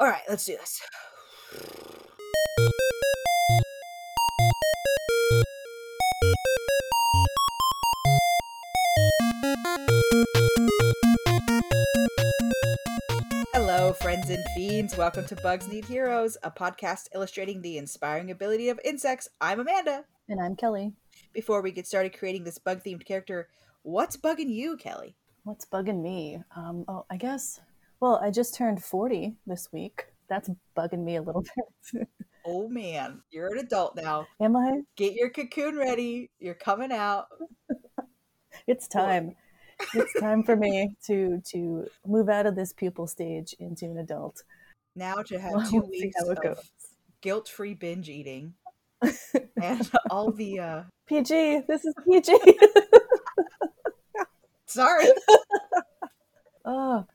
All right, let's do this. Hello, friends and fiends. Welcome to Bugs Need Heroes, a podcast illustrating the inspiring ability of insects. I'm Amanda. And I'm Kelly. Before we get started creating this bug themed character, what's bugging you, Kelly? What's bugging me? Um, oh, I guess. Well, I just turned 40 this week. That's bugging me a little bit. Oh man, you're an adult now. Am I? Get your cocoon ready. You're coming out. It's time. it's time for me to to move out of this pupal stage into an adult. Now to have We'll two see weeks of guilt-free binge eating and all the uh PG, this is PG. sorry. oh,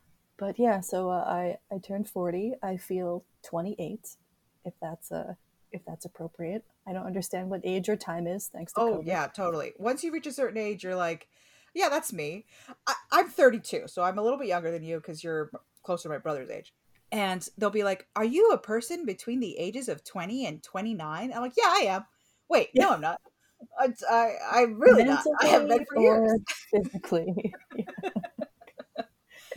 but yeah, so uh, I I turned 40. I feel 28 if that's uh if that's appropriate. I don't understand what age or time is thanks to Oh COVID. yeah, totally. Once you reach a certain age, you're like, yeah, that's me. I, I'm 32, so I'm a little bit younger than you because you're closer to my brother's age. And they'll be like, "Are you a person between the ages of 20 and 29?" I'm like, "Yeah, I am." Wait, no, I'm not. I, I, I'm really not. I have been for years. physically.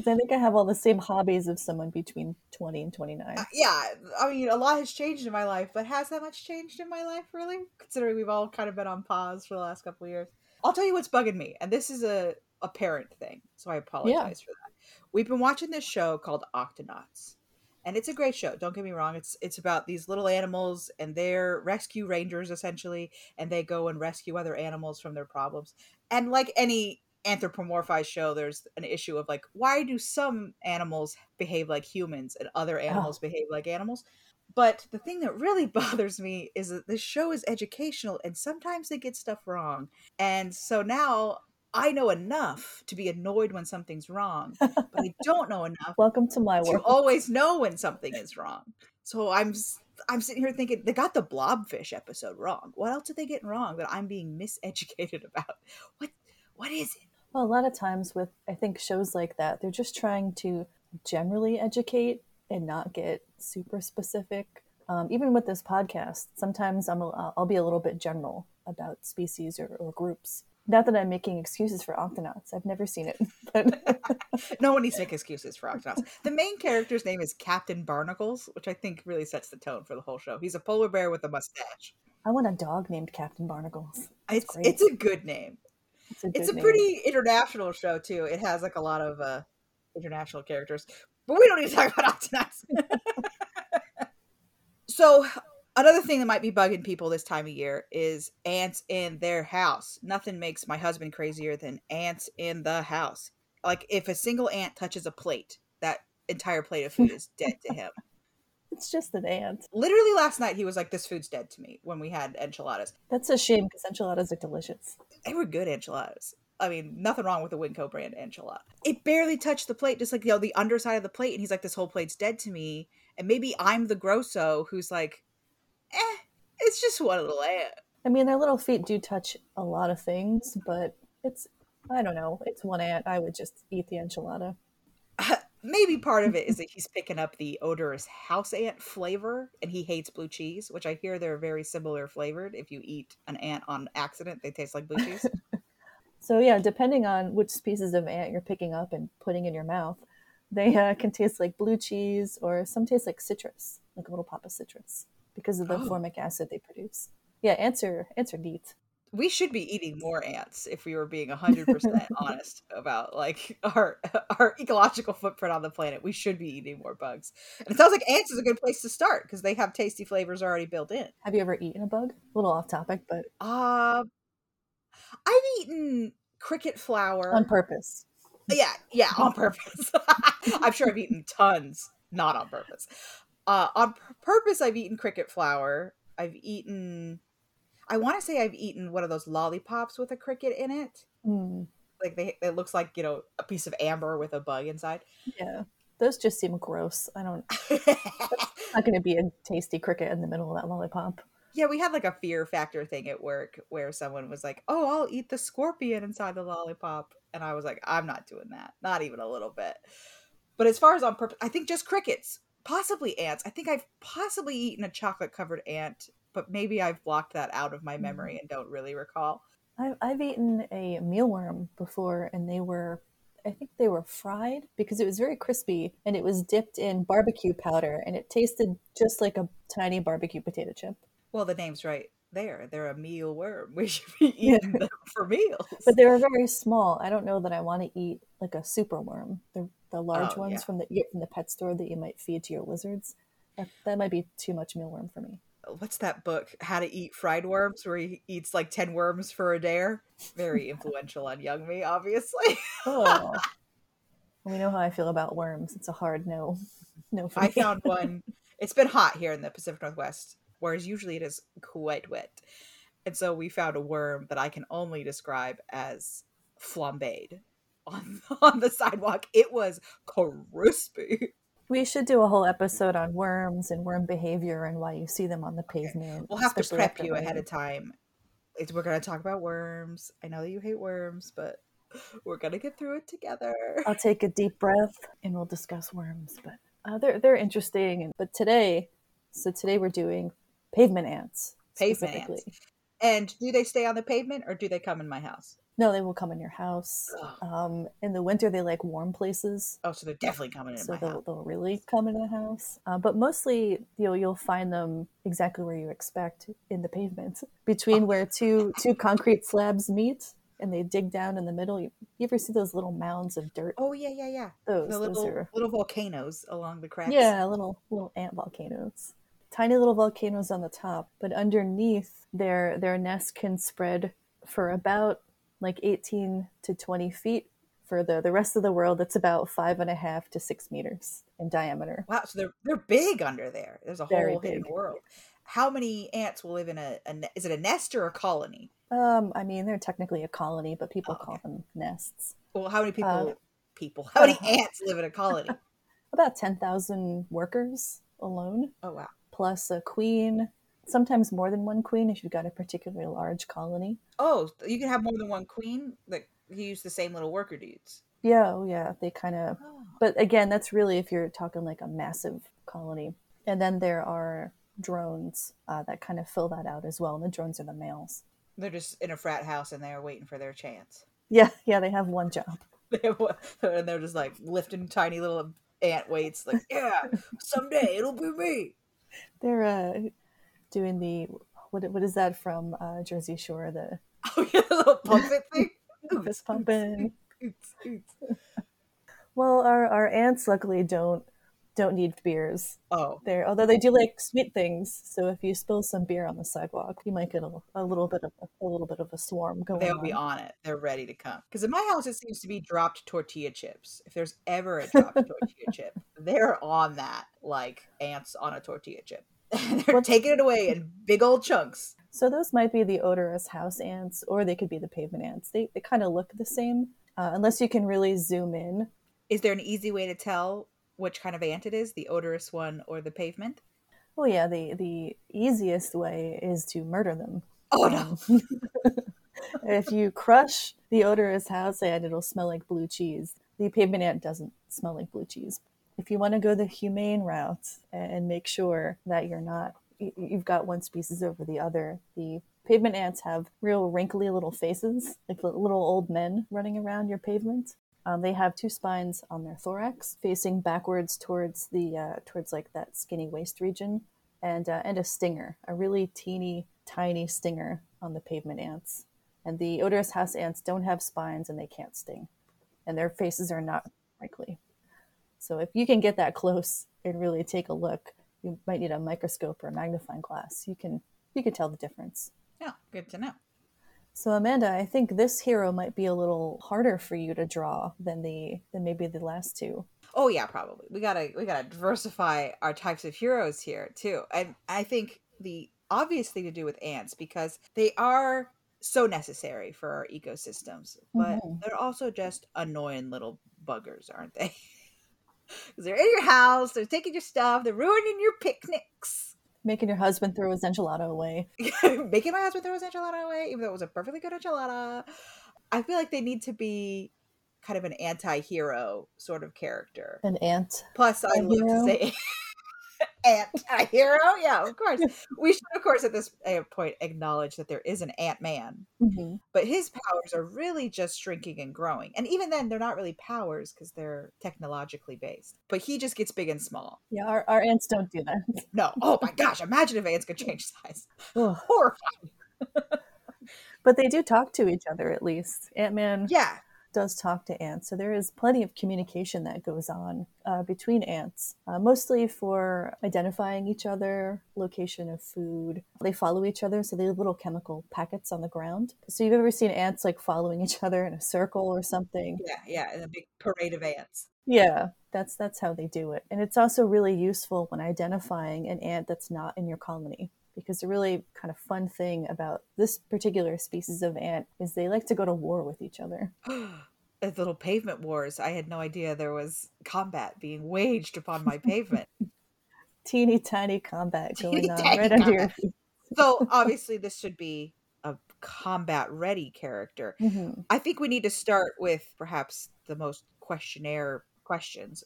Because I think I have all the same hobbies of someone between 20 and 29. Uh, yeah, I mean, a lot has changed in my life, but has that much changed in my life, really? Considering we've all kind of been on pause for the last couple of years. I'll tell you what's bugging me, and this is a, a parent thing, so I apologize for that. We've been watching this show called Octonauts, and it's a great show. Don't get me wrong; it's it's about these little animals, and they're rescue rangers essentially, and they go and rescue other animals from their problems. And like any anthropomorphized show, there's an issue of like, why do some animals behave like humans and other animals behave like animals? But the thing that really bothers me is that this show is educational and sometimes they get stuff wrong. And so now I know enough to be annoyed when something's wrong, but I don't know enough Welcome to my world. to always know when something is wrong. So I'm I'm sitting here thinking they got the blobfish episode wrong. What else did they get wrong that I'm being miseducated about? What what is it? Well, a lot of times with, I think, shows like that, they're just trying to generally educate and not get super specific. Um, even with this podcast, sometimes I'm a, I'll be a little bit general about species or, or groups. Not that I'm making excuses for octonauts. I've never seen it, but no one needs to make excuses for Octonauts. The main character's name is Captain Barnacles, which I think really sets the tone for the whole show. He's a polar bear with a mustache. I want a dog named Captain Barnacles. That's It's great. it's a good name. It's a, It's a pretty international show too. It has like a lot of uh international characters. But we don't need to talk about Octonauts. so another thing that might be bugging people this time of year is ants in their house. Nothing makes my husband crazier than ants in the house. Like if a single ant touches a plate, that entire plate of food is dead to him. It's just an ant. Literally last night he was like, This food's dead to me when we had enchiladas. That's a shame because enchiladas are delicious. They were good enchiladas. I mean, nothing wrong with the Winco brand enchilada. It barely touched the plate, just like you know the underside of the plate, and he's like, "This whole plate's dead to me." And maybe I'm the grosso who's like, "Eh, it's just one little ant." I mean, their little feet do touch a lot of things, but it's, I don't know, it's one ant. I would just eat the enchilada. Maybe part of it is that he's picking up the odorous house ant flavor, and he hates blue cheese, which I hear they're very similar flavored. If you eat an ant on accident, they taste like blue cheese. So, yeah, depending on which species of ant you're picking up and putting in your mouth, they uh, can taste like blue cheese or some taste like citrus, like a little pop of citrus, because of the Oh. formic acid they produce. Yeah, ants are neat. We should be eating more ants if we were being 100% honest about like our our ecological footprint on the planet. We should be eating more bugs. And it sounds like ants is a good place to start because they have tasty flavors already built in. Have you ever eaten a bug? A little off topic, but uh i've eaten cricket flour. on purpose. yeah yeah on purpose. I'm sure i've eaten tons not on purpose. Uh on pur- purpose i've eaten cricket flour. I've eaten i want to say i've eaten one of those lollipops with a cricket in it. Mm, like they it looks like you know a piece of amber with a bug inside. Yeah, those just seem gross. I don't, not going to be a tasty cricket in the middle of that lollipop. yeah we had like a fear factor thing at work where someone was like oh i'll eat the scorpion inside the lollipop. And i was like i'm not doing that. Not even a little bit. But as far as on purpose i think just crickets possibly ants. I think I've possibly eaten a chocolate covered ant, but maybe I've blocked that out of my memory mm-hmm. and don't really recall. I've, I've eaten a mealworm before, and they were, I think they were fried because it was very crispy and it was dipped in barbecue powder and it tasted just like a tiny barbecue potato chip. Well, the name's right there. They're a meal worm. We should be eating them for meals. But they were very small. I don't know that I want to eat like a super worm. The the large oh, ones yeah. from the from the pet store that you might feed to your lizards. That, that might be too much mealworm for me. What's that book? How to Eat Fried Worms, where he eats like ten worms for a dare. Very influential on young me, obviously. oh. We know how I feel about worms. It's a hard no. No I found one. It's been hot here in the Pacific Northwest whereas usually it is quite wet. And so we found a worm that I can only describe as flambéed on on the sidewalk. It was crispy. We should do a whole episode on worms and worm behavior and why you see them on the pavement. Okay. We'll have to prep you ahead of time. It's, we're going to talk about worms. I know that you hate worms, but we're going to get through it together. I'll take a deep breath and we'll discuss worms. But uh, they're they're interesting. But today, so today we're doing pavement ants. Pavement ants. And do they stay on the pavement or do they come in my house? No, they will come in your house. Um, in the winter, they like warm places. Oh, so they're definitely coming in. So they'll, house. they'll really come in the house. Uh, but mostly, you'll you'll find them exactly where you expect in the pavement, between oh. where two two concrete slabs meet, and they dig down in the middle. You, you, ever see those little mounds of dirt? Oh yeah, yeah, yeah. Those, the little those are, little volcanoes along the cracks. Yeah, little little ant volcanoes tiny little volcanoes on the top, but underneath their their nest can spread for about like 18 to 20 feet. For the, the rest of the world, it's about five and a half to six meters in diameter. Wow, so they're they're big under there. There's a Very whole big. hidden world. How many ants will live in a, a, is it a nest or a colony? Um, I mean, they're technically a colony, but people oh, call them nests. Well, how many people? Uh, people? How many ants live in a colony? About ten thousand workers alone. Oh wow! plus a queen, sometimes more than one queen if you've got a particularly large colony. Oh, you can have more than one queen? Like you use the same little worker dudes. Yeah, oh yeah, they kind of. Oh. But again, that's really if you're talking like a massive colony. And then there are drones uh, that kind of fill that out as well. And the drones are the males. They're just in a frat house and they're waiting for their chance. Yeah, yeah, they have one job. and they're just like lifting tiny little ant weights, like, yeah, someday it'll be me. They're uh, doing the what? What is that from uh, Jersey Shore? The oh yeah, the little pump it thing. Fist pumping. well, our our ants luckily don't don't need beers. Oh, there. Although they do like sweet things, so if you spill some beer on the sidewalk, you might get a, a little bit of a, a, little bit of a swarm going. They'll on. be on it. They're ready to come. Because in my house, it seems to be dropped tortilla chips. If there's ever a dropped tortilla chip, they're on that like ants on a tortilla chip. they're taking it away in big old chunks. So those might be the odorous house ants, or they could be the pavement ants. They they kind of look the same, uh, unless you can really zoom in. Is there an easy way to tell which kind of ant it is, the odorous one or the pavement? Well, yeah, the the easiest way is to murder them. Oh no! Um, if you crush the odorous house ant, it'll smell like blue cheese. The pavement ant doesn't smell like blue cheese. If you want to go the humane route and make sure that you're not you've got one species over the other, the pavement ants have real wrinkly little faces, like little old men running around your pavement. Um, they have two spines on their thorax, facing backwards towards the uh, towards like that skinny waist region, and uh, and a stinger, a really teeny tiny stinger on the pavement ants. And the odorous house ants don't have spines and they can't sting, and their faces are not wrinkly. So if you can get that close and really take a look, you might need a microscope or a magnifying glass. You can you can tell the difference. Yeah, good to know. So Amanda, I think this hero might be a little harder for you to draw than the than maybe the last two. Oh yeah, probably. We gotta we gotta diversify our types of heroes here too. And I think the obvious thing to do with ants because they are so necessary for our ecosystems, but mm-hmm. they're also just annoying little buggers, aren't they? Because they're in your house, they're taking your stuff, they're ruining your picnics making your husband throw his enchilada away. making my husband throw his enchilada away, even though it was a perfectly good enchilada. I feel like they need to be kind of an anti-hero sort of character. An ant. Plus, I love to say ant a hero? Yeah, of course. We should, of course, at this uh, point acknowledge that there is an Ant Man, mm-hmm. but his powers are really just shrinking and growing. And even then, they're not really powers because they're technologically based. But he just gets big and small. Yeah, our, our ants don't do that. No. Oh my gosh! Imagine if ants could change size. Horrifying. but they do talk to each other at least. Ant Man. Yeah does talk to ants. So there is plenty of communication that goes on uh, between ants, uh, mostly for identifying each other, location of food. They follow each other, so they have little chemical packets on the ground. So you've ever seen ants like following each other in a circle or something? Yeah, yeah, in a big parade of ants. Yeah, that's that's how they do it. And it's also really useful when identifying an ant that's not in your colony because the really kind of fun thing about this particular species of ant is they like to go to war with each other. little pavement wars. I had no idea there was combat being waged upon my pavement. Teeny tiny combat going Teeny on right combat. under your feet. so obviously this should be a combat ready character. Mm-hmm. I think we need to start with perhaps the most questionnaire questions.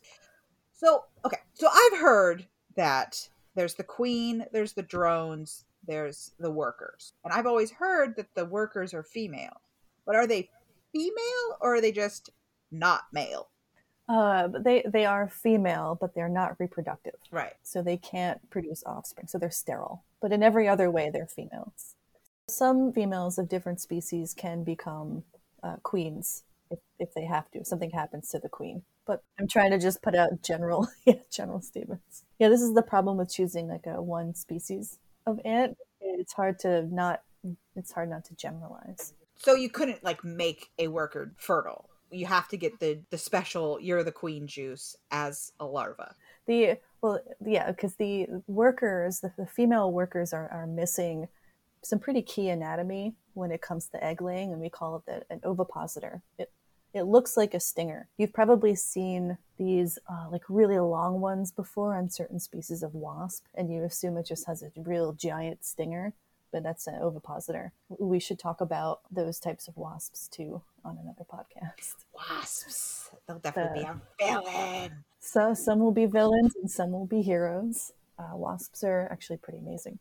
So, okay. So I've heard that there's the queen, there's the drones, there's the workers. And I've always heard that the workers are female. But are they female or are they just not male? Uh, they they are female, but they're not reproductive. Right. So they can't produce offspring. So they're sterile. But in every other way, they're females. Some females of different species can become uh, queens if, if they have to. If something happens to the queen. But I'm trying to just put out general yeah, general statements. Yeah, this is the problem with choosing like a one species of ant. It's hard to not it's hard not to generalize. So you couldn't like make a worker fertile. You have to get the the special you're the queen juice as a larva. The well yeah, because the workers, the, the female workers are, are missing some pretty key anatomy when it comes to egg laying, and we call it the, an ovipositor. It it looks like a stinger. You've probably seen these uh, like really long ones before on certain species of wasp, and you assume it just has a real giant stinger but that's an ovipositor. We should talk about those types of wasps too on another podcast. Wasps. They'll definitely the, be a villain. So some will be villains and some will be heroes. Uh, wasps are actually pretty amazing.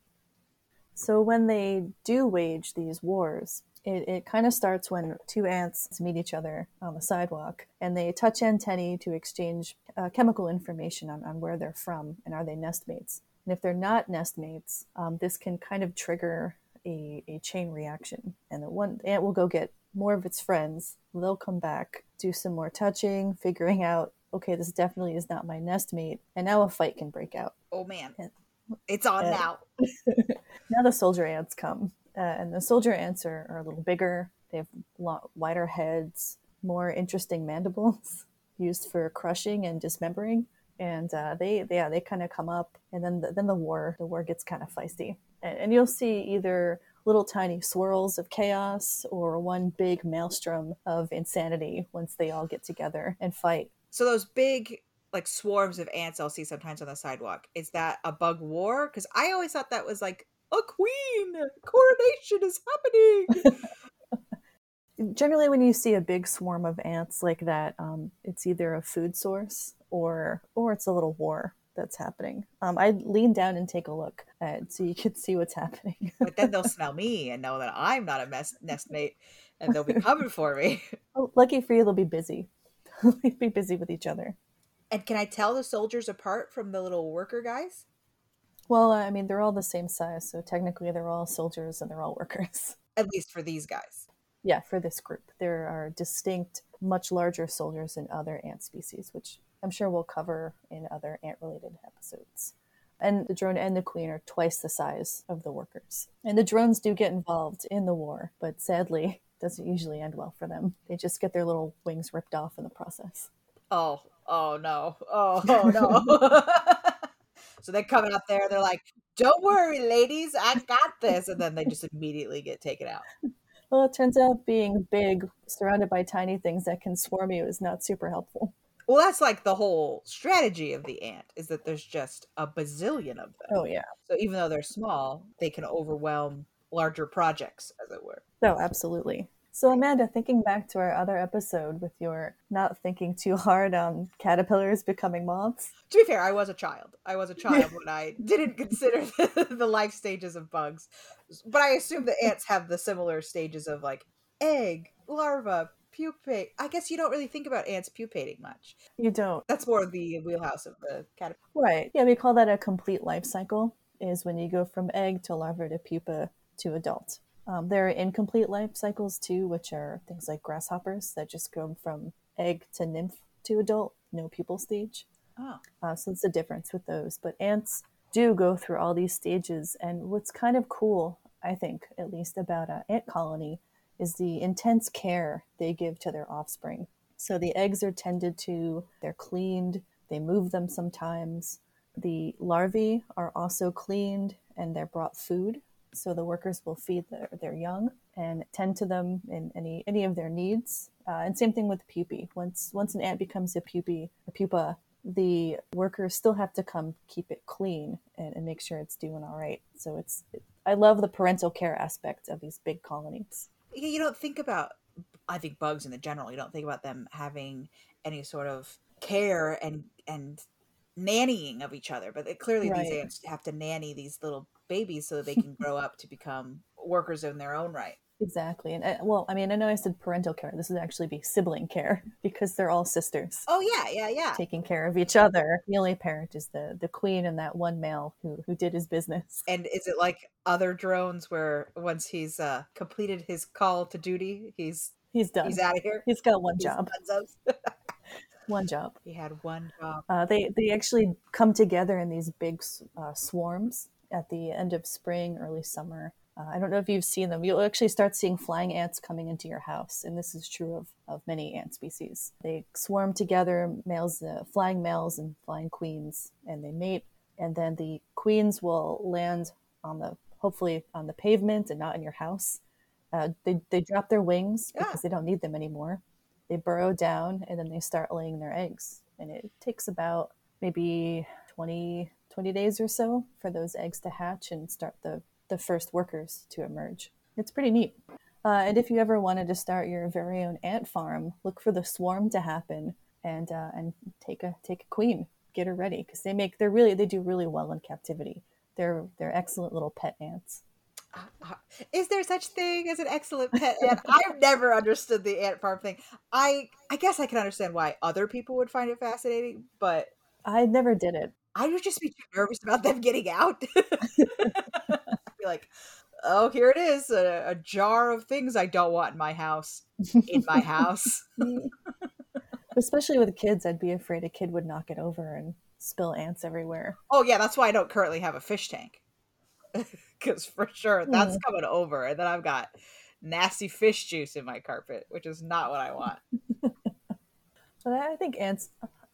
So when they do wage these wars, it, it kind of starts when two ants meet each other on the sidewalk and they touch antennae to exchange uh, chemical information on, on where they're from and are they nestmates. And if they're not nestmates, um, this can kind of trigger a, a chain reaction. And the one ant will go get more of its friends. They'll come back, do some more touching, figuring out, okay, this definitely is not my nestmate. And now a fight can break out. Oh man, it's on uh, now. now the soldier ants come. Uh, and the soldier ants are, are a little bigger. They have lot, wider heads, more interesting mandibles used for crushing and dismembering. And uh, they, they, yeah they kind of come up. And then the, then the war the war gets kind of feisty. And, and, you'll see either little tiny swirls of chaos or one big maelstrom of insanity once they all get together and fight. So those big like swarms of ants i'll see sometimes on the sidewalk is that a bug war? Because i always thought that was like a queen coronation is happening generally when you see a big swarm of ants like that um, it's either a food source or or it's a little war that's happening. Um, I'd lean down and take a look at, so you can see what's happening. but then they'll smell me and know that I'm not a mess, nest mate, and they'll be coming for me. Oh, lucky for you, they'll be busy. they'll be busy with each other. And can I tell the soldiers apart from the little worker guys? Well, I mean, they're all the same size, so technically they're all soldiers and they're all workers. At least for these guys. Yeah, for this group. There are distinct, much larger soldiers in other ant species, which I'm sure we'll cover in other ant related episodes. And the drone and the queen are twice the size of the workers. And the drones do get involved in the war, but sadly, it doesn't usually end well for them. They just get their little wings ripped off in the process. Oh, oh no. Oh, oh no. so they're coming up there, they're like, Don't worry, ladies, I got this. And then they just immediately get taken out. Well, it turns out being big, surrounded by tiny things that can swarm you, is not super helpful. Well, that's like the whole strategy of the ant is that there's just a bazillion of them. Oh yeah. So even though they're small, they can overwhelm larger projects, as it were. Oh, absolutely. So, Amanda, thinking back to our other episode with your not thinking too hard on caterpillars becoming moths. To be fair, I was a child. I was a child when I didn't consider the, the life stages of bugs. But I assume that ants have the similar stages of like egg, larva, pupate. I guess you don't really think about ants pupating much. You don't. That's more the wheelhouse of the caterpillar. Right. Yeah, we call that a complete life cycle, is when you go from egg to larva to pupa to adult. Um, there are incomplete life cycles too, which are things like grasshoppers that just go from egg to nymph to adult, no pupal stage. Oh. Uh, so it's a difference with those. But ants do go through all these stages. And what's kind of cool, I think, at least about an ant colony, is the intense care they give to their offspring. So the eggs are tended to, they're cleaned, they move them sometimes. The larvae are also cleaned and they're brought food so the workers will feed their, their young and tend to them in any any of their needs. Uh, and same thing with pupae. Once once an ant becomes a pupae, a pupa, the workers still have to come keep it clean and, and make sure it's doing all right. So it's it, I love the parental care aspect of these big colonies. You don't think about I think bugs in the general. You don't think about them having any sort of care and and nannying of each other. But it, clearly, right. these ants have to nanny these little babies so that they can grow up to become workers in their own right. Exactly. And uh, well, I mean, I know I said parental care. This would actually be sibling care because they're all sisters. Oh yeah, yeah, yeah. Taking care of each other. The only parent is the the queen and that one male who who did his business. And is it like other drones where once he's uh completed his call to duty, he's he's done. He's out of here. He's got one he's job. one job. He had one job. Uh, they they actually come together in these big uh, swarms at the end of spring, early summer. Uh, I don't know if you've seen them. You'll actually start seeing flying ants coming into your house, and this is true of, of many ant species. They swarm together, males, uh, flying males and flying queens, and they mate. And then the queens will land on the hopefully on the pavement and not in your house. Uh, they they drop their wings yeah. because they don't need them anymore. They burrow down and then they start laying their eggs, and it takes about maybe 20 20 days or so for those eggs to hatch and start the, the first workers to emerge. It's pretty neat. Uh, and if you ever wanted to start your very own ant farm, look for the swarm to happen and uh, and take a take a queen, get her ready because they make they're really they do really well in captivity. They're they're excellent little pet ants. Uh, is there such thing as an excellent pet ant? I've never understood the ant farm thing. I I guess I can understand why other people would find it fascinating, but I never did it. I would just be too nervous about them getting out. be like, oh, here it is a, a, jar of things I don't want in my house. In my house. Especially with kids, I'd be afraid a kid would knock it over and spill ants everywhere. Oh, yeah, that's why I don't currently have a fish tank. Because for sure that's mm. coming over. And then I've got nasty fish juice in my carpet, which is not what I want. but I think ants,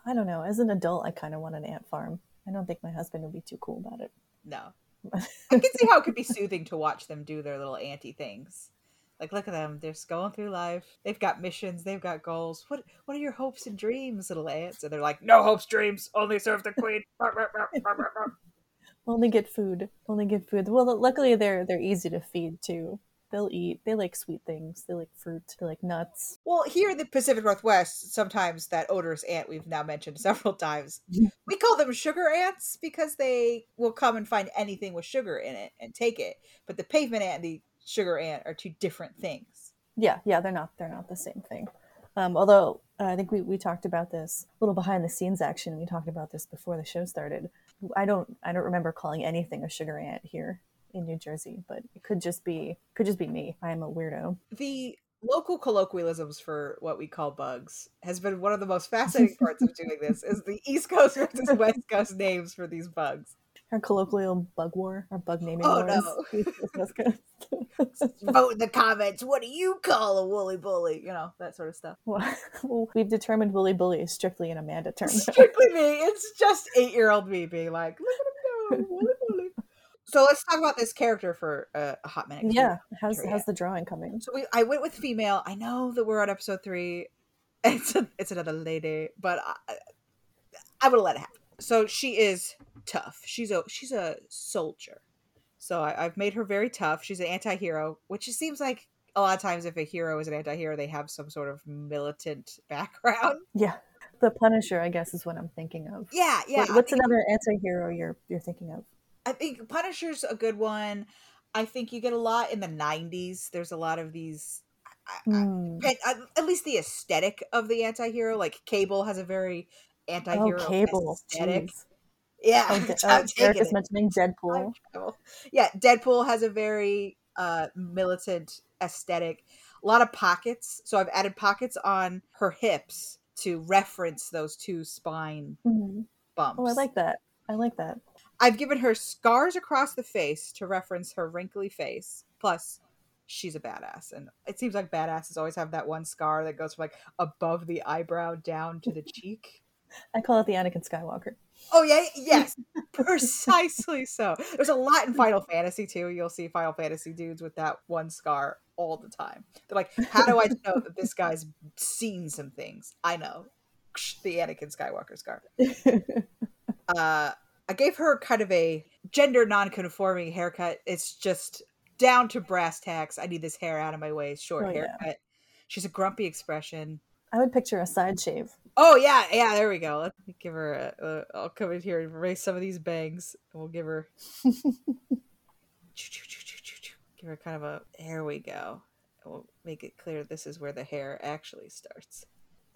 I don't know. As an adult, I kind of want an ant farm. I don't think my husband would be too cool about it. No. I can see how it could be soothing to watch them do their little anti things. Like, look at them. They're just going through life. They've got missions. They've got goals. What What are your hopes and dreams, little ants? And they're like, no hopes, dreams. Only serve the queen. only get food. Only get food. Well, luckily they're they're easy to feed too they'll eat. They like sweet things. They like fruit. They like nuts. Well, here in the Pacific Northwest, sometimes that odorous ant we've now mentioned several times, we call them sugar ants because they will come and find anything with sugar in it and take it. But the pavement ant and the sugar ant are two different things. Yeah, yeah, they're not. They're not the same thing. Um, although uh, I think we, we talked about this a little behind the scenes action. We talked about this before the show started. I don't I don't remember calling anything a sugar ant here in New Jersey, but it could just be could just be me. I am a weirdo. The local colloquialisms for what we call bugs has been one of the most fascinating parts of doing this is the East Coast versus West Coast names for these bugs. Our colloquial bug war, our bug naming oh, wars. No. Vote in the comments. What do you call a woolly bully? You know that sort of stuff. Well, we've determined woolly bully is strictly an Amanda term. Strictly me. It's just eight-year-old me being like, "Look at him go, woolly bully." So let's talk about this character for a, a hot minute. Yeah, how's how's the drawing coming? So we, I went with female. I know that we're on episode three. It's a, it's another lady, but I, I would let it happen. So she is tough. She's a she's a soldier. So I, have made her very tough. She's an anti-hero, which it seems like a lot of times if a hero is an anti-hero they have some sort of militant background yeah the punisher i guess is what i'm thinking of yeah yeah what, what's another anti-hero you're you're thinking of i think punisher's a good one i think you get a lot in the 90s there's a lot of these mm. I, I, at least the aesthetic of the anti-hero like cable has a very anti-hero oh, cable aesthetic Jeez. Yeah, oh, Eric is mentioning Deadpool. Yeah, Deadpool has a very uh, militant aesthetic. A lot of pockets. So I've added pockets on her hips to reference those two spine mm-hmm. bumps. Oh, I like that. I like that. I've given her scars across the face to reference her wrinkly face. Plus, she's a badass. And it seems like badasses always have that one scar that goes from like above the eyebrow down to the cheek. I call it the Anakin Skywalker. Oh yeah, yes, precisely so. There's a lot in Final Fantasy too. You'll see Final Fantasy dudes with that one scar all the time. They're like, "How do I know that this guy's seen some things?" I know, the Anakin Skywalker scar. uh, I gave her kind of a gender non-conforming haircut. It's just down to brass tacks. I need this hair out of my way. Short oh, haircut. Yeah. She's a grumpy expression. I would picture a side shave. Oh yeah, yeah. There we go. Let me give her. A, a, I'll come in here and erase some of these bangs, and we'll give her. give her kind of a. There we go. And we'll make it clear this is where the hair actually starts.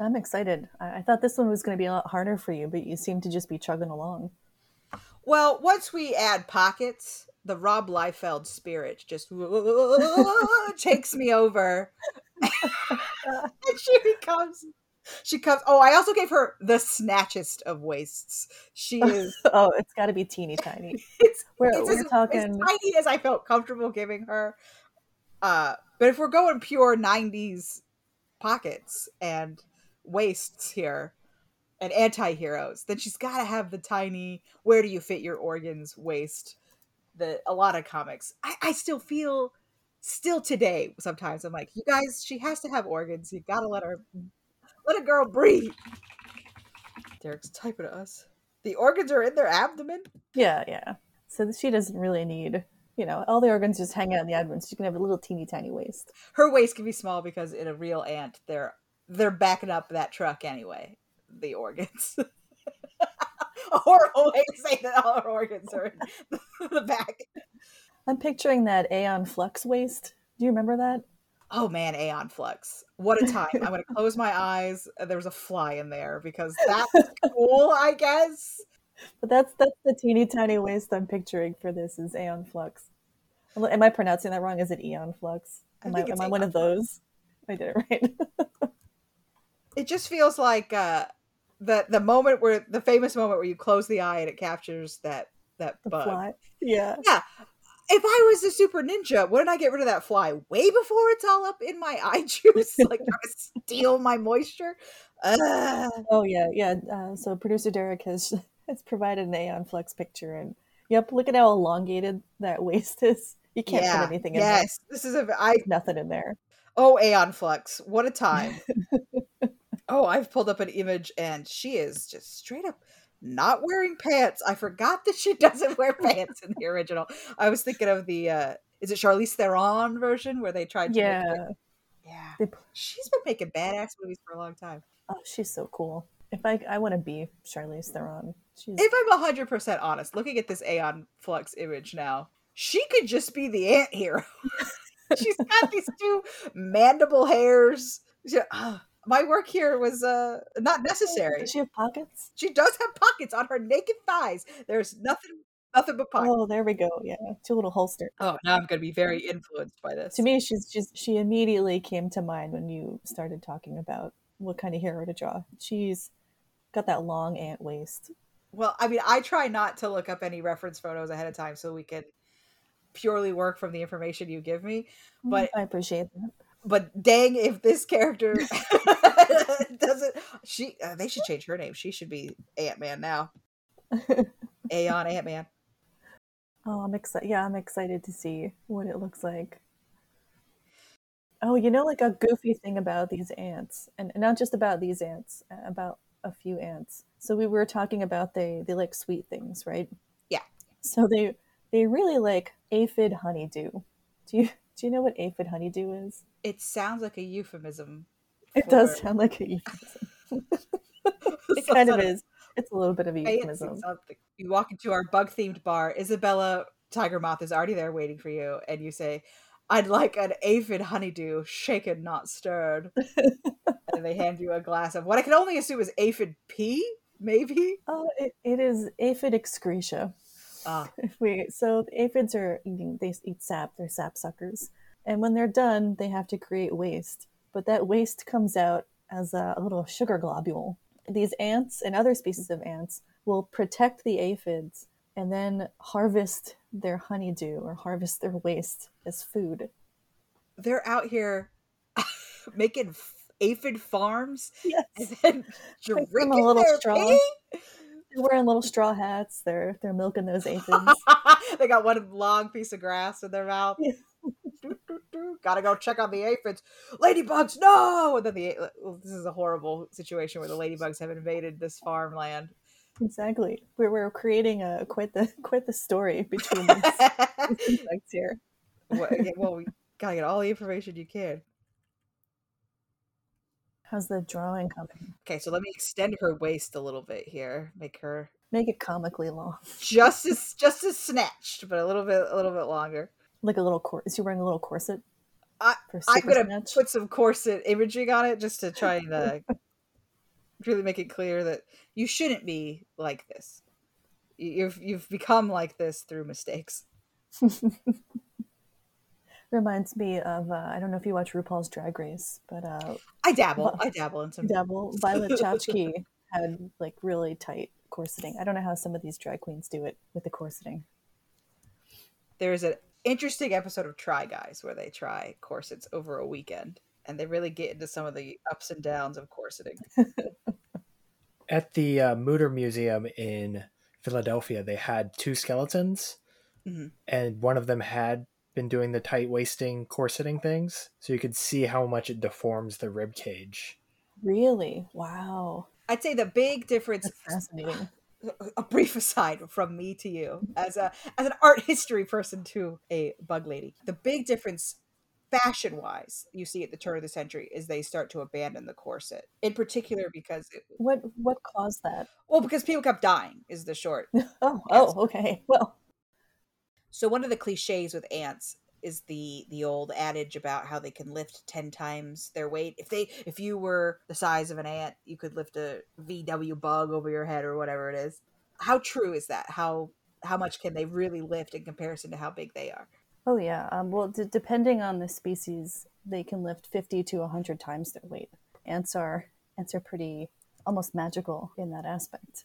I'm excited. I, I thought this one was going to be a lot harder for you, but you seem to just be chugging along. Well, once we add pockets, the Rob Liefeld spirit just takes me over. and she becomes she comes. Oh, I also gave her the snatchest of waists. She is. oh, it's got to be teeny tiny. it's we're, it's we're as, talking as tiny as I felt comfortable giving her. Uh, but if we're going pure '90s pockets and waists here, and anti-heroes, then she's got to have the tiny. Where do you fit your organs? Waist. The a lot of comics. I, I still feel still today sometimes i'm like you guys she has to have organs you gotta let her let a girl breathe. Derek's typing to us. The organs are in their abdomen? Yeah, yeah. So she doesn't really need, you know, all the organs just hang out in the abdomen. So she can have a little teeny tiny waist. Her waist can be small because in a real ant, they're they're backing up that truck anyway. The organs. a horrible way to say that all her organs are in the back. I'm picturing that Aeon Flux waist. Do you remember that? oh man, Aeon Flux. What a time. I'm going to close my eyes. There's a fly in there because that's cool, I guess. But that's that's the teeny tiny waist I'm picturing for this is Aeon Flux. Am I pronouncing that wrong? Is it Aeon Flux? Am I, I am I one of those? I did it right. it just feels like uh, the the moment where the famous moment where you close the eye and it captures that that the bug. Fly. Yeah. Yeah if I was a super ninja, wouldn't I get rid of that fly way before it's all up in my eye juice, like steal my moisture? Uh. Oh yeah, yeah. Uh, so producer Derek has has provided an Aeon Flux picture, and yep, look at how elongated that waist is. You can't yeah, put anything in there. yes, there. this is a I nothing in there. Oh, Aeon Flux, what a time! Oh, I've pulled up an image, and she is just straight up not wearing pants. I forgot that she doesn't wear pants in the original. I was thinking of the uh is it Charlize Theron version where they tried to Yeah. Make, yeah. They, she's been making badass movies for a long time. Oh, she's so cool. If I I want to be Charlize Theron. She's... If I'm 100% honest, looking at this Aeon Flux image now, she could just be the ant hero. she's got these two mandible hairs. She, oh, my work here was uh not necessary. Does she have pockets? She does have pockets on her naked thighs. There's nothing nothing but pockets. Oh, there we go. Yeah, two little holster. Oh, now I'm going to be very influenced by this. To me, she's just she immediately came to mind when you started talking about what kind of hero to draw. She's got that long ant waist. Well, I mean, I try not to look up any reference photos ahead of time so we can purely work from the information you give me. Mm, but I appreciate that but dang if this character doesn't she uh, they should change her name. She should be ant-man now. Aeon ant-man. Oh i'm excited yeah i'm excited to see what it looks like. Oh you know like a goofy thing about these ants and not just about these ants about a few ants. So we were talking about they they like sweet things right? Yeah. So they they really like aphid honeydew. Do you Do you know what aphid honeydew is? It sounds like a euphemism. It for... does sound like a euphemism. it kind of is. It's a little bit of a euphemism. You walk into our bug themed bar. Isabella Tiger Moth is already there waiting for you, and you say, I'd like an aphid honeydew, shaken, not stirred. and they hand you a glass of what I can only assume is aphid pee, maybe? Oh, it, it is aphid excretia. Ah. we, so aphids are eating, they eat sap, they're sap suckers. And when they're done, they have to create waste. But that waste comes out as a, a little sugar globule. These ants and other species of ants will protect the aphids and then harvest their honeydew or harvest their waste as food. They're out here making aphid farms yes. and then drinking a little straw. Pee? They're wearing little straw hats. They're they're milking those aphids. they got one long piece of grass in their mouth. Yeah. Gotta go check on the aphids. Ladybugs, no! And then the this is a horrible situation where the ladybugs have invaded this farmland. Exactly. We're we're creating a quite the quite the story between these insects here. Well, yeah, well, we gotta get all the information you can. How's the drawing coming? Okay, so let me extend her waist a little bit here. Make her make it comically long. Just as just as snatched, but a little bit a little bit longer. Like a little corset. Is she wearing a little corset? I, I'm gonna snatch? put some corset imagery on it just to try and to uh, really make it clear that you shouldn't be like this. You've you've become like this through mistakes. Reminds me of uh, I don't know if you watch RuPaul's Drag Race, but uh, I dabble. I dabble in some. Dabble. Violet Chachki had like really tight corseting. I don't know how some of these drag queens do it with the corseting. There's an interesting episode of Try Guys where they try corsets over a weekend and they really get into some of the ups and downs of corseting. At the uh, Mutter Museum in Philadelphia, they had two skeletons, mm-hmm. and one of them had been doing the tight waisting corseting things, so you could see how much it deforms the rib cage. Really? Wow. I'd say the big difference. That's fascinating. A brief aside from me to you, as a as an art history person to a bug lady, the big difference fashion wise you see at the turn of the century is they start to abandon the corset in particular because it, what what caused that well because people kept dying is the short oh oh okay well so one of the cliches with ants is the the old adage about how they can lift 10 times their weight if they if you were the size of an ant you could lift a vw bug over your head or whatever it is how true is that how how much can they really lift in comparison to how big they are Oh yeah. Um, well, d- depending on the species, they can lift fifty to hundred times their weight. Ants are ants are pretty almost magical in that aspect.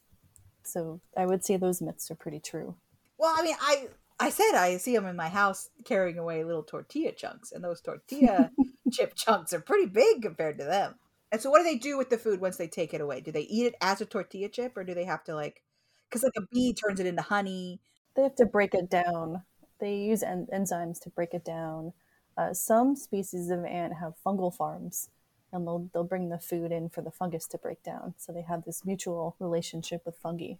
So I would say those myths are pretty true. Well, I mean, I I said I see them in my house carrying away little tortilla chunks, and those tortilla chip chunks are pretty big compared to them. And so, what do they do with the food once they take it away? Do they eat it as a tortilla chip, or do they have to like, because like a bee turns it into honey? They have to break it down they use en- enzymes to break it down. Uh, some species of ant have fungal farms, and they'll they'll bring the food in for the fungus to break down. So they have this mutual relationship with fungi.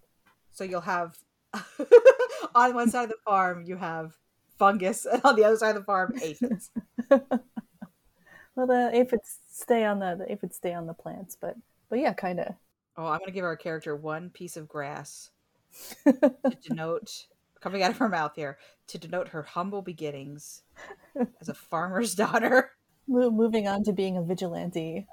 So you'll have on one side of the farm you have fungus, and on the other side of the farm aphids. well, the aphids stay on the, the aphids stay on the plants, but but yeah, kind of. Oh, I'm gonna give our character one piece of grass to denote coming out of her mouth here to denote her humble beginnings as a farmer's daughter. Moving on to being a vigilante.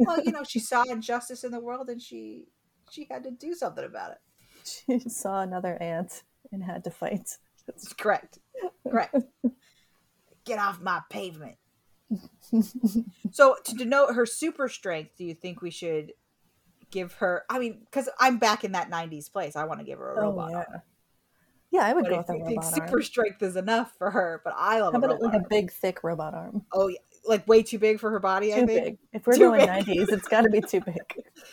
well, you know, she saw injustice in the world and she she had to do something about it. She saw another ant and had to fight. That's correct. Correct. Get off my pavement. so, to denote her super strength, do you think we should give her? I mean, because I'm back in that '90s place, I want to give her a oh, robot. Yeah. Yeah, I would but go with a robot arm. Super strength is enough for her, but I love How about like arm. a big, thick robot arm? Oh, yeah, like way too big for her body. Too I think. Big. If we're too going nineties, it's got to be too big.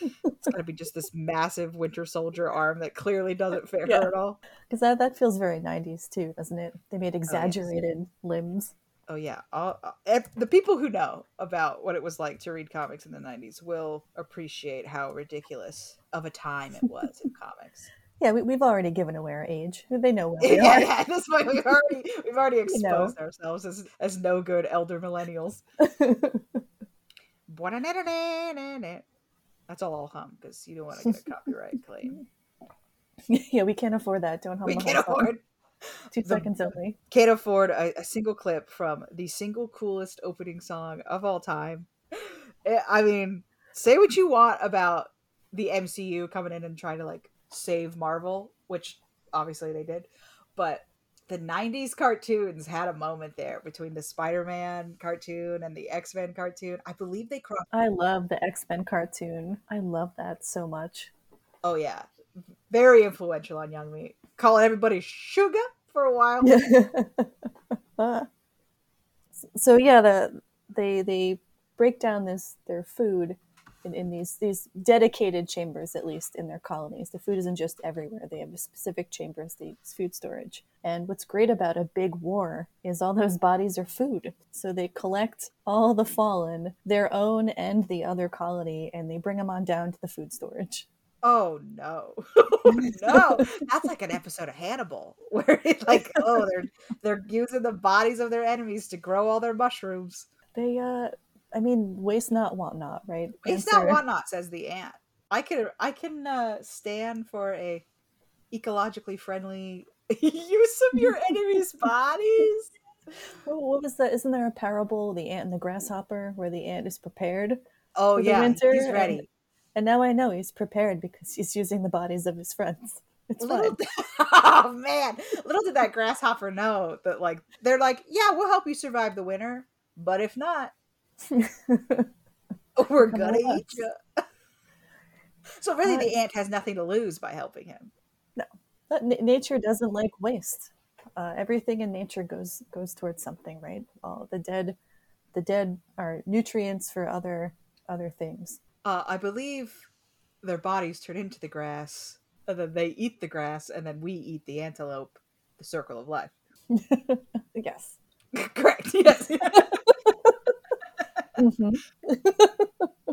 it's got to be just this massive Winter Soldier arm that clearly doesn't fit yeah. her at all. Because that that feels very nineties too, doesn't it? They made exaggerated oh, yes. limbs. Oh yeah, all, uh, the people who know about what it was like to read comics in the '90s will appreciate how ridiculous of a time it was in comics Yeah, we, have already given away our age. They know where we yeah, are. Yeah, at this point, we've already we've already exposed ourselves as as no good elder millennials. That's all I'll hum because you don't want to get a copyright claim. Yeah, we can't afford that. Don't hum. We can't afford. Two the, seconds only. Can't afford a, a single clip from the single coolest opening song of all time. Eh, I mean, say what you want about the MCU coming in and trying to like save Marvel, which obviously they did, but the 90s cartoons had a moment there between the Spider-Man cartoon and the X-Men cartoon. I believe they crossed I love the X-Men cartoon. I love that so much. Oh yeah. Very influential on Young Me. Calling everybody sugar for a while. so yeah, the they they break down this their food in, in these these dedicated chambers, at least in their colonies. The food isn't just everywhere. They have specific chambers they use food storage. And what's great about a big war is all those bodies are food. So they collect all the fallen, their own and the other colony, and they bring them on down to the food storage. Oh no, oh, no! That's like an episode of Hannibal, where it's like, oh, they're they're using the bodies of their enemies to grow all their mushrooms. They uh I mean, waste not, want not, right? Waste Answer. not, want not, says the ant. I can I can uh, stand for a ecologically friendly use of your enemies' bodies. Well, what was that? Isn't there a parable, the ant and the grasshopper, where the ant is prepared? Oh yeah, winter he's ready. And, and, now I know he's prepared because he's using the bodies of his friends. It's little, oh man, little did that grasshopper know that like they're like, yeah, we'll help you survive the winter, but if not, We're gonna eat you. so really, the ant has nothing to lose by helping him. No, but n- nature doesn't like waste. Uh, everything in nature goes goes towards something, right? All the dead, the dead are nutrients for other other things. Uh, I believe their bodies turn into the grass, and then they eat the grass, and then we eat the antelope. The circle of life. yes. Correct. Yes. Mm-hmm.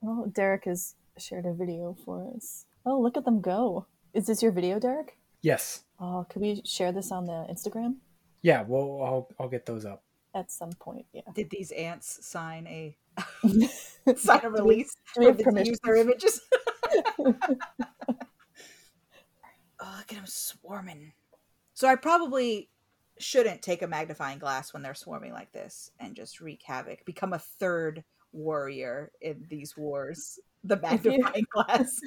well, Derek has shared a video for us. Oh, look at them go. Is this your video, Derek? Yes. Oh, could we share this on the Instagram? Yeah, well, I'll, I'll get those up. At some point, yeah. Did these ants sign a sign a release do we, do we have use their images? oh, look at them swarming. So I probably shouldn't take a magnifying glass when they're swarming like this and just wreak havoc. Become a third warrior in these wars. The magnifying glass.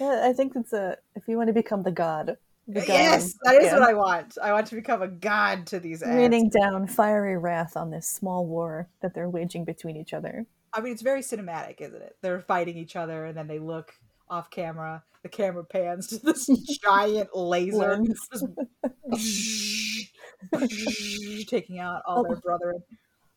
yeah, I think it's a if you want to become the god. The god yes, that is yeah. what I want. I want to become a god to these raining down fiery wrath on this small war that they're waging between each other. I mean, it's very cinematic, isn't it? They're fighting each other, and then they look off camera. The camera pans to this giant laser, taking out all their brethren.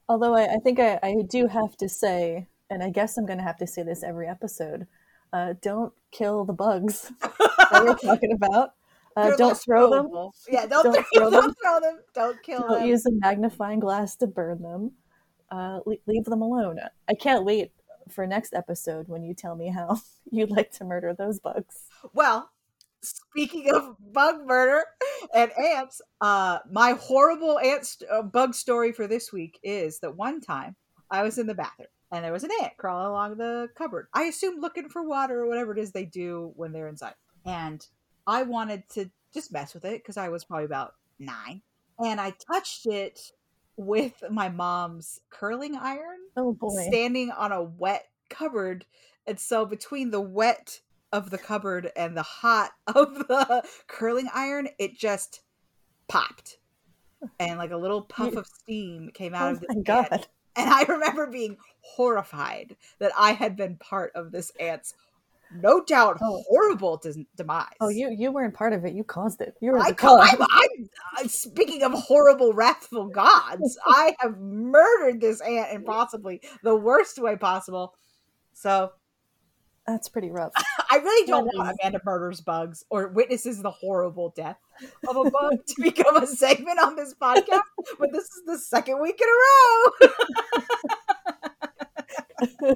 Although I, I think I, I, do have to say, and I guess I'm going to have to say this every episode: uh, don't kill the bugs that we're talking about. Uh, don't throw them. Yeah, don't, don't throw, them. Don't throw them. Don't kill don't them. Don't use a magnifying glass to burn them. Uh, leave them alone. I can't wait for next episode when you tell me how you'd like to murder those bugs. Well, speaking of bug murder and ants, uh, my horrible ant st- uh, bug story for this week is that one time I was in the bathroom and there was an ant crawling along the cupboard. I assume looking for water or whatever it is they do when they're inside. And I wanted to just mess with it because I was probably about nine. And I touched it with my mom's curling iron. Oh boy. Standing on a wet cupboard. And so between the wet of the cupboard and the hot of the curling iron, it just popped. And like a little puff of steam came out oh of the God. And I remember being horrified that I had been part of this ant's no doubt oh. horrible demise. Oh, you you weren't part of it. You caused it. You were I, the cause. I'm, I'm, I'm, speaking of horrible, wrathful gods. I have murdered this ant in possibly the worst way possible. So that's pretty rough. I really don't yeah, want Amanda murders bugs or witnesses the horrible death of a bug to become a segment on this podcast, but this is the second week in a row.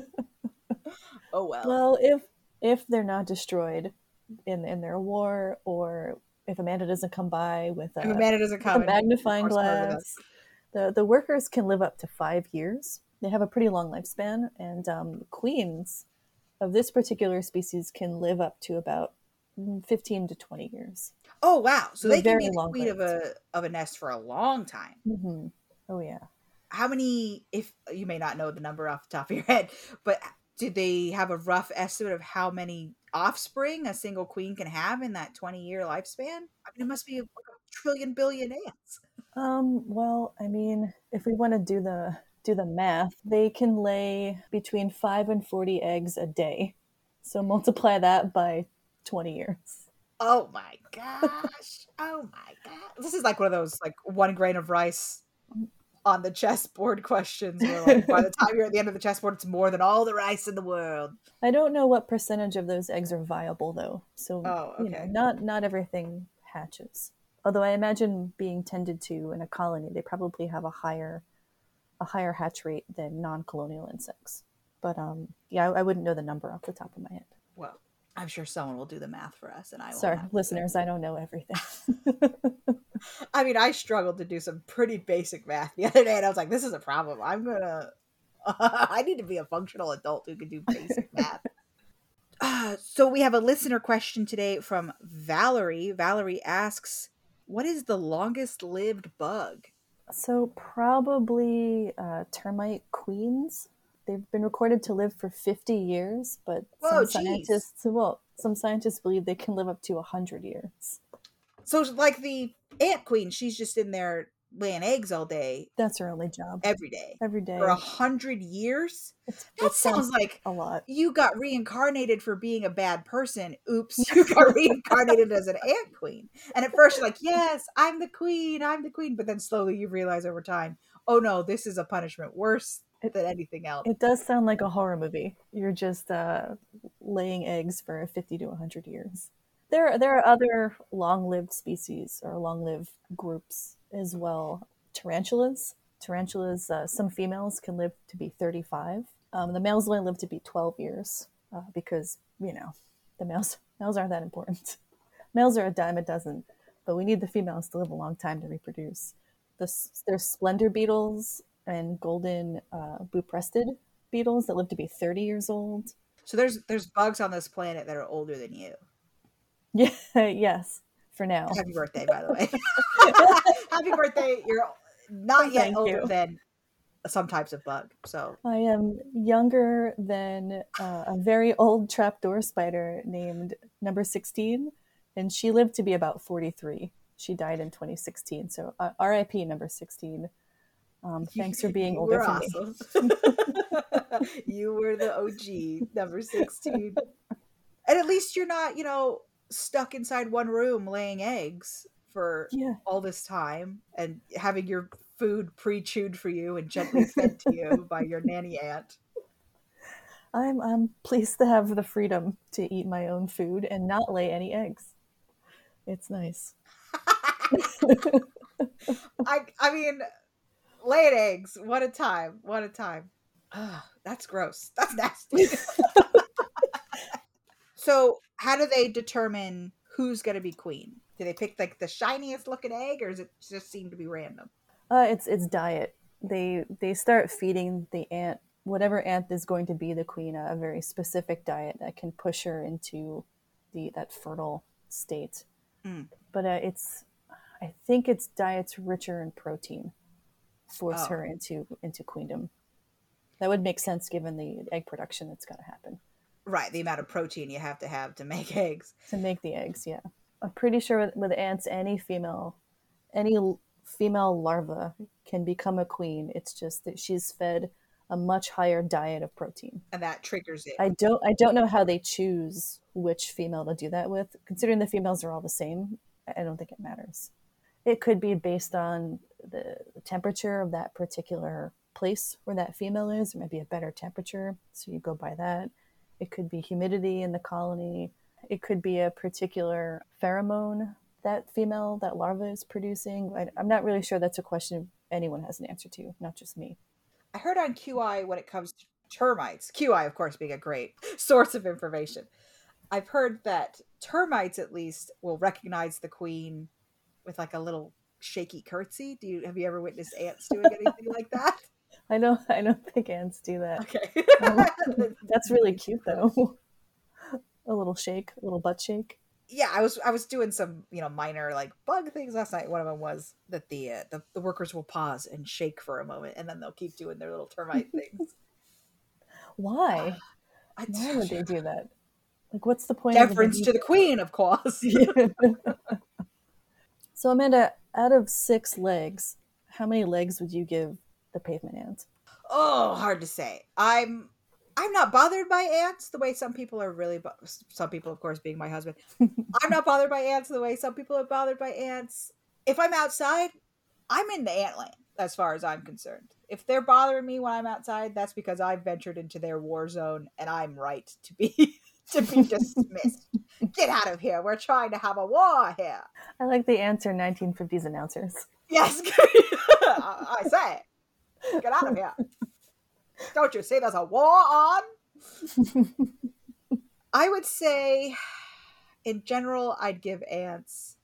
oh well. Well, if if they're not destroyed, in in their war, or if Amanda doesn't come by with a, Amanda doesn't come a magnifying glass, the the workers can live up to five years. They have a pretty long lifespan, and um, queens of this particular species can live up to about 15 to 20 years. Oh wow! So They're they can be the queen of a of a nest for a long time. Mm-hmm. Oh yeah. How many? If you may not know the number off the top of your head, but did they have a rough estimate of how many offspring a single queen can have in that 20 year lifespan? I mean, it must be a, a trillion billion ants. Um, well, I mean, if we want to do the do the math, they can lay between 5 and 40 eggs a day. So multiply that by 20 years. Oh my gosh. oh my god. This is like one of those like one grain of rice on the chessboard questions where like by the time you're at the end of the chessboard it's more than all the rice in the world. I don't know what percentage of those eggs are viable though. So oh, okay. you know, not not everything hatches. Although I imagine being tended to in a colony, they probably have a higher a higher hatch rate than non-colonial insects. But um yeah, I, I wouldn't know the number off the top of my head. Well, I'm sure someone will do the math for us, and I. Sorry, listeners, I don't know everything. I mean, I struggled to do some pretty basic math the other day, and I was like, "This is a problem. I'm gonna. I need to be a functional adult who can do basic math." Uh, so we have a listener question today from Valerie. Valerie asks, "What is the longest lived bug?" So probably uh, termite queens. They've been recorded to live for 50 years, but Whoa, some geez. scientists, well, some scientists believe they can live up to 100 years. So, like the ant queen, she's just in there laying eggs all day. That's her only job. Every day. Every day. For a hundred years? It's, that sounds like a lot. You got reincarnated for being a bad person. Oops, you got reincarnated as an ant queen. And at first you're like, yes, I'm the queen, I'm the queen. But then slowly you realize over time, oh no, this is a punishment worse it, than anything else. It does sound like a horror movie. You're just uh, laying eggs for 50 to 100 years. There, there are other long-lived species or long-lived groups as well. Tarantulas. Tarantulas. Uh, some females can live to be 35. Um, the males only live to be 12 years uh, because you know the males males aren't that important. males are a dime a dozen, but we need the females to live a long time to reproduce. The, there's splendor beetles and golden uh, buprestid beetles that live to be 30 years old. So there's there's bugs on this planet that are older than you. Yeah, yes, for now. Happy birthday, by the way. Happy birthday. You're not yet Thank older you. than some types of bug. So I am younger than uh, a very old trapdoor spider named number 16 and she lived to be about 43. She died in 2016. So uh, RIP number 16. Um, thanks for being older awesome. me. you were the OG, number 16. And at least you're not, you know, stuck inside one room laying eggs for yeah. all this time and having your food pre-chewed for you and gently fed to you by your nanny aunt. I'm I'm pleased to have the freedom to eat my own food and not lay any eggs. It's nice. I I mean laying eggs. What a time. What a time. Oh, that's gross. That's nasty. so, how do they determine who's going to be queen? Do they pick like the shiniest looking egg, or does it just seem to be random? Uh, it's it's diet. They they start feeding the ant whatever ant is going to be the queen a, a very specific diet that can push her into the that fertile state. Mm. But uh, it's I think it's diets richer in protein force oh. her into into queendom. That would make sense given the egg production that's got to happen. Right, the amount of protein you have to have to make eggs. To make the eggs, yeah. I'm pretty sure with, with ants, any female, any female larva can become a queen. It's just that she's fed a much higher diet of protein, and that triggers it. I don't, I don't know how they choose which female to do that with. Considering the females are all the same, I don't think it matters. It could be based on the temperature of that particular place where that female is. There might be a better temperature, so you go by that. It could be humidity in the colony. It could be a particular pheromone that female, that larva is producing. I, I'm not really sure that's a question anyone has an answer to, not just me. I heard on QI when it comes to termites, QI, of course, being a great source of information. I've heard that termites at least will recognize the queen with like a little shaky curtsy. Do you have you ever witnessed ants doing anything like that? I know I don't think ants do that. Okay. Um, that's really cute though. a little shake, a little butt shake. Yeah, I was I was doing some, you know, minor like bug things last night. One of them was that the uh, the, the workers will pause and shake for a moment and then they'll keep doing their little termite things. Why? I Why would they do that? Like, what's the point? Deference to the queen, of course. so, Amanda, out of six legs, how many legs would you give the pavement ant? Oh, hard to say. I'm I'm not bothered by ants the way some people are really. Bo- some people, of course, being my husband. I'm not bothered by ants the way some people are bothered by ants. If I'm outside, I'm in the ant land as far as I'm concerned. If they're bothering me when I'm outside, that's because I've ventured into their war zone and I'm right to be to be dismissed. Get out of here. We're trying to have a war here. I like the answer 1950s announcers. Yes, I say. Get out of here. Don't you see there's a war on? I would say, in general, I'd give ants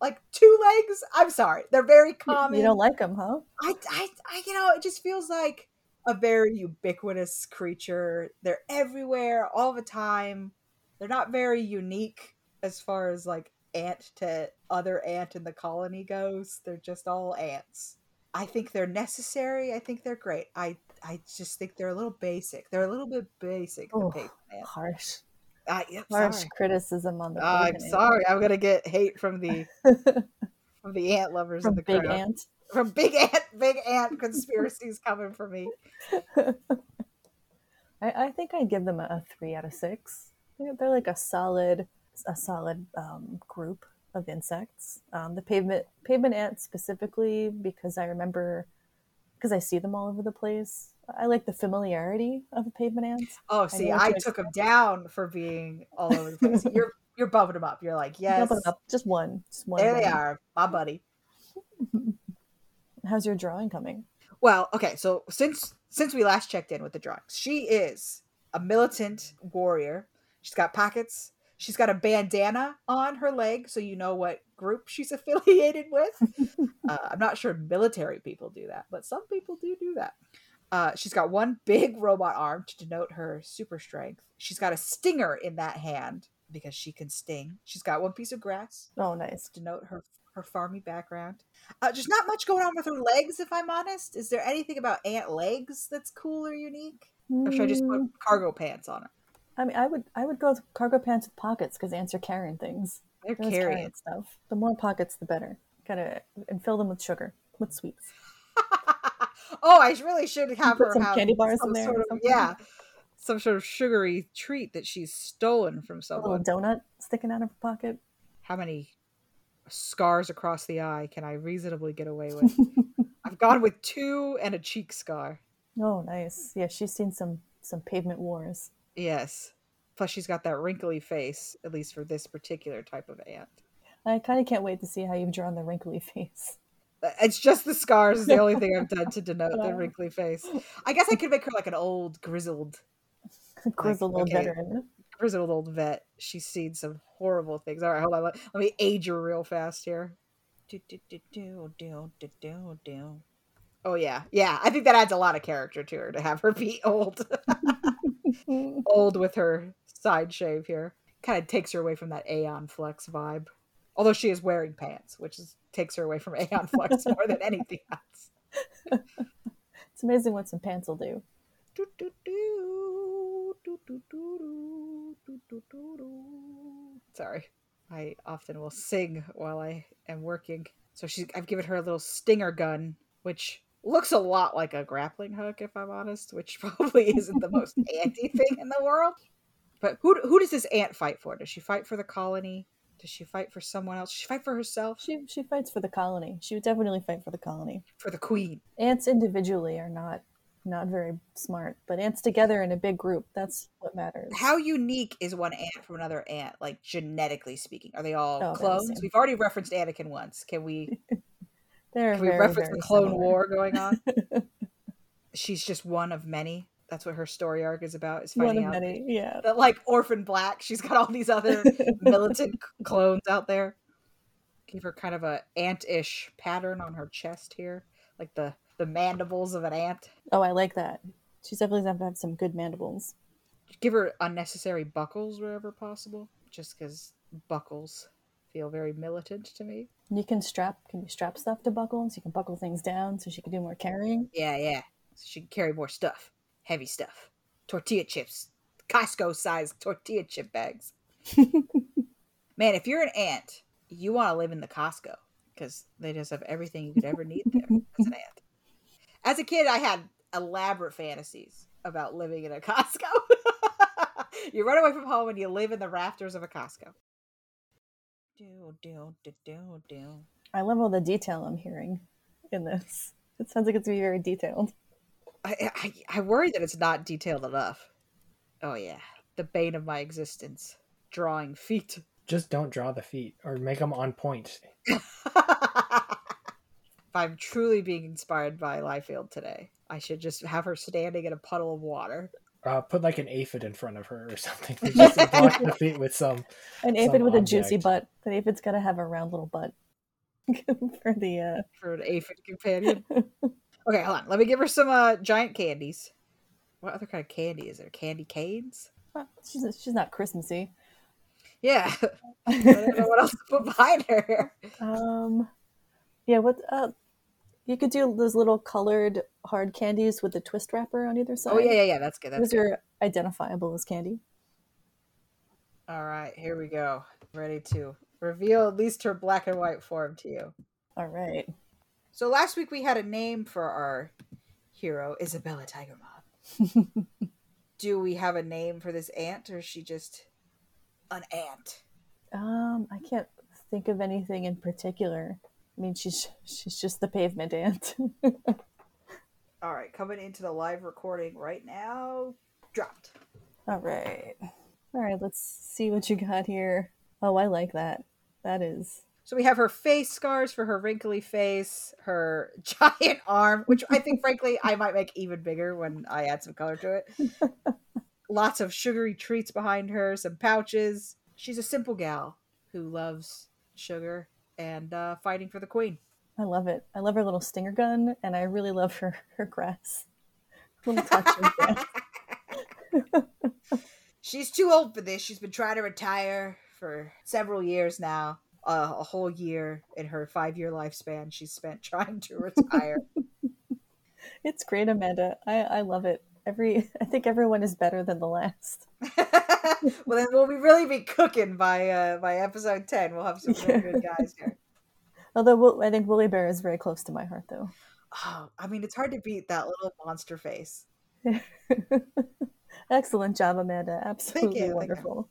like two legs. I'm sorry, they're very common. You don't like them, huh? I, I, I, you know, it just feels like a very ubiquitous creature. They're everywhere all the time. They're not very unique as far as like ant to other ant in the colony goes. They're just all ants. I think they're necessary. I think they're great. I I just think they're a little basic. They're a little bit basic. Oh, harsh. Uh, harsh sorry. criticism on the. Uh, I'm sorry. I'm gonna get hate from the from the ant lovers from in the big crowd. ant. From big ant, big ant conspiracies coming for me. I, I think I'd give them a, a three out of six. They're like a solid, a solid um, group of insects. Um, the pavement pavement ant specifically because I remember because I see them all over the place. I like the familiarity of a pavement ant. Oh, see, I, I took them down for being all over the place. you're you're bumping them up. You're like, yes, up. just one, just one. There they are, my buddy. How's your drawing coming? Well, okay, so since since we last checked in with the drawings, she is a militant warrior. She's got pockets. She's got a bandana on her leg, so you know what group she's affiliated with. uh, I'm not sure military people do that, but some people do do that. Uh, she's got one big robot arm to denote her super strength. She's got a stinger in that hand because she can sting. She's got one piece of grass. Oh, nice. To denote her her farmy background. Uh, there's not much going on with her legs, if I'm honest. Is there anything about ant legs that's cool or unique? Mm. Or should I just put cargo pants on her? I mean, I would I would go with cargo pants with pockets because ants are carrying things. They're carrying. carrying stuff. The more pockets, the better. Gotta and fill them with sugar, with sweets. oh, I really should have her some have candy bars some in there. Sort of, yeah, some sort of sugary treat that she's stolen from someone. A little donut sticking out of her pocket. How many scars across the eye can I reasonably get away with? I've gone with two and a cheek scar. Oh, nice. Yeah, she's seen some some pavement wars. Yes. Plus, she's got that wrinkly face, at least for this particular type of ant. I kind of can't wait to see how you've drawn the wrinkly face. Uh, it's just the scars is the only thing I've done to denote the wrinkly face. I guess I could make her like an old grizzled, grizzled like, old okay, veteran, grizzled old vet. She's seen some horrible things. All right, hold on. Let, let me age her real fast here. Oh yeah, yeah. I think that adds a lot of character to her to have her be old, old with her side shave here. Kind of takes her away from that Aeon Flux vibe. Although she is wearing pants, which is, takes her away from Aeon Flux more than anything else. it's amazing what some pants will do. Sorry, I often will sing while I am working. So she's I've given her a little stinger gun, which looks a lot like a grappling hook, if I'm honest, which probably isn't the most anti thing in the world. But who who does this ant fight for? Does she fight for the colony? Does she fight for someone else? Does she fight for herself? She she fights for the colony. She would definitely fight for the colony. For the queen. Ants individually are not not very smart, but ants together in a big group, that's what matters. How unique is one ant from another ant, like genetically speaking? Are they all oh, clones? We've already referenced Anakin once. Can we They're can we reference the Clone similar. War going on? She's just one of many. That's what her story arc is about. Is One finding of out many, yeah. that like orphan black, she's got all these other militant clones out there. Give her kind of a ant-ish pattern on her chest here, like the the mandibles of an ant. Oh, I like that. She's definitely going to have some good mandibles. Give her unnecessary buckles wherever possible, just because buckles feel very militant to me. You can strap. Can you strap stuff to buckles? You can buckle things down so she can do more carrying. Yeah, yeah. So she can carry more stuff, heavy stuff, tortilla chips, Costco sized tortilla chip bags. Man, if you're an ant, you want to live in the Costco because they just have everything you could ever need there as an ant. As a kid, I had elaborate fantasies about living in a Costco. you run away from home and you live in the rafters of a Costco. Do, do, do, do, do. I love all the detail I'm hearing in this. It sounds like it's going to be very detailed. I, I I worry that it's not detailed enough. Oh yeah, the bane of my existence, drawing feet. Just don't draw the feet or make them on point. if I'm truly being inspired by Liefeld today, I should just have her standing in a puddle of water. Uh, put like an aphid in front of her or something. Just block the feet with some. An aphid Some with a juicy butt. But aphid's got to have a round little butt for the. uh for an aphid companion. okay, hold on. Let me give her some uh, giant candies. What other kind of candy is there? Candy canes? uh She's she's not Christmassy. Yeah. I don't know what else to put behind her. Um, yeah. What? Uh, you could do those little colored hard candies with the twist wrapper on either side. Oh yeah, yeah, yeah. That's good. That's Those good. are identifiable as candy. All right, here we go. Ready to reveal at least her black and white form to you. All right. So last week we had a name for our hero, Isabella Tiger Mob. Do we have a name for this ant, or is she just an ant? Um, I can't think of anything in particular. I mean, she's she's just the pavement ant. All right, coming into the live recording right now. Dropped. All right. All right, let's see what you got here. Oh, I like that. That is. So we have her face scars for her wrinkly face, her giant arm, which I think, frankly, I might make even bigger when I add some color to it. Lots of sugary treats behind her, some pouches. She's a simple gal who loves sugar and uh, fighting for the queen. I love it. I love her little stinger gun, and I really love her her grass. Little touch of grass. She's too old for this. She's been trying to retire for several years now. Uh, a whole year in her five year lifespan, she's spent trying to retire. It's great, Amanda. I I love it. Every I think everyone is better than the last. well, then we'll be really be cooking by uh, by episode ten. We'll have some really good guys here. Although I think Willie Bear is very close to my heart, though. Oh, I mean, it's hard to beat that little monster face. Excellent job, Amanda. Absolutely you. wonderful.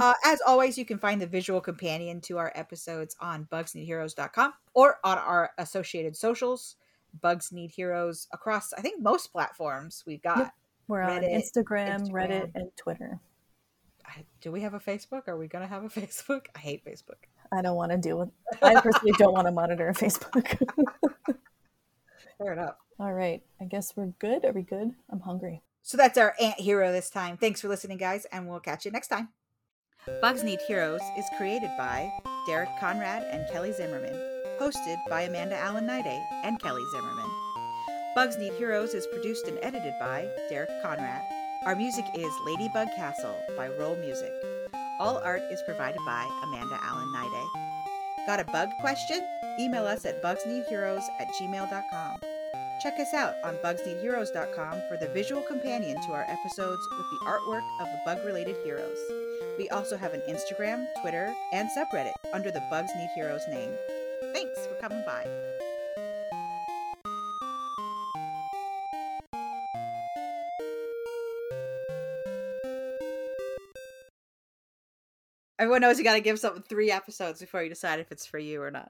Uh, as always, you can find the visual companion to our episodes on bugsneedheroes.com or on our associated socials. Bugs Need Heroes across, I think, most platforms we've got. Yep. We're on Reddit, Instagram, Reddit, and Twitter. I- Do we have a Facebook? Are we going to have a Facebook? I hate Facebook. I don't want to deal with. I personally don't want to monitor Facebook. Fair enough. All right. I guess we're good. Are we good? I'm hungry. So that's our ant hero this time. Thanks for listening, guys, and we'll catch you next time. Bugs Need Heroes is created by Derek Conrad and Kelly Zimmerman, hosted by Amanda Allen Niday and Kelly Zimmerman. Bugs Need Heroes is produced and edited by Derek Conrad. Our music is Ladybug Castle by Rolemusic. All art is provided by Amanda Allen Niday. Got a bug question? Email us at bugsneedheroes at gmail.com. Check us out on bugsneedheroes.com for the visual companion to our episodes with the artwork of the bug related heroes. We also have an Instagram, Twitter, and subreddit under the Bugs Need Heroes name. Thanks for coming by. Everyone knows you got to give something three episodes before you decide if it's for you or not.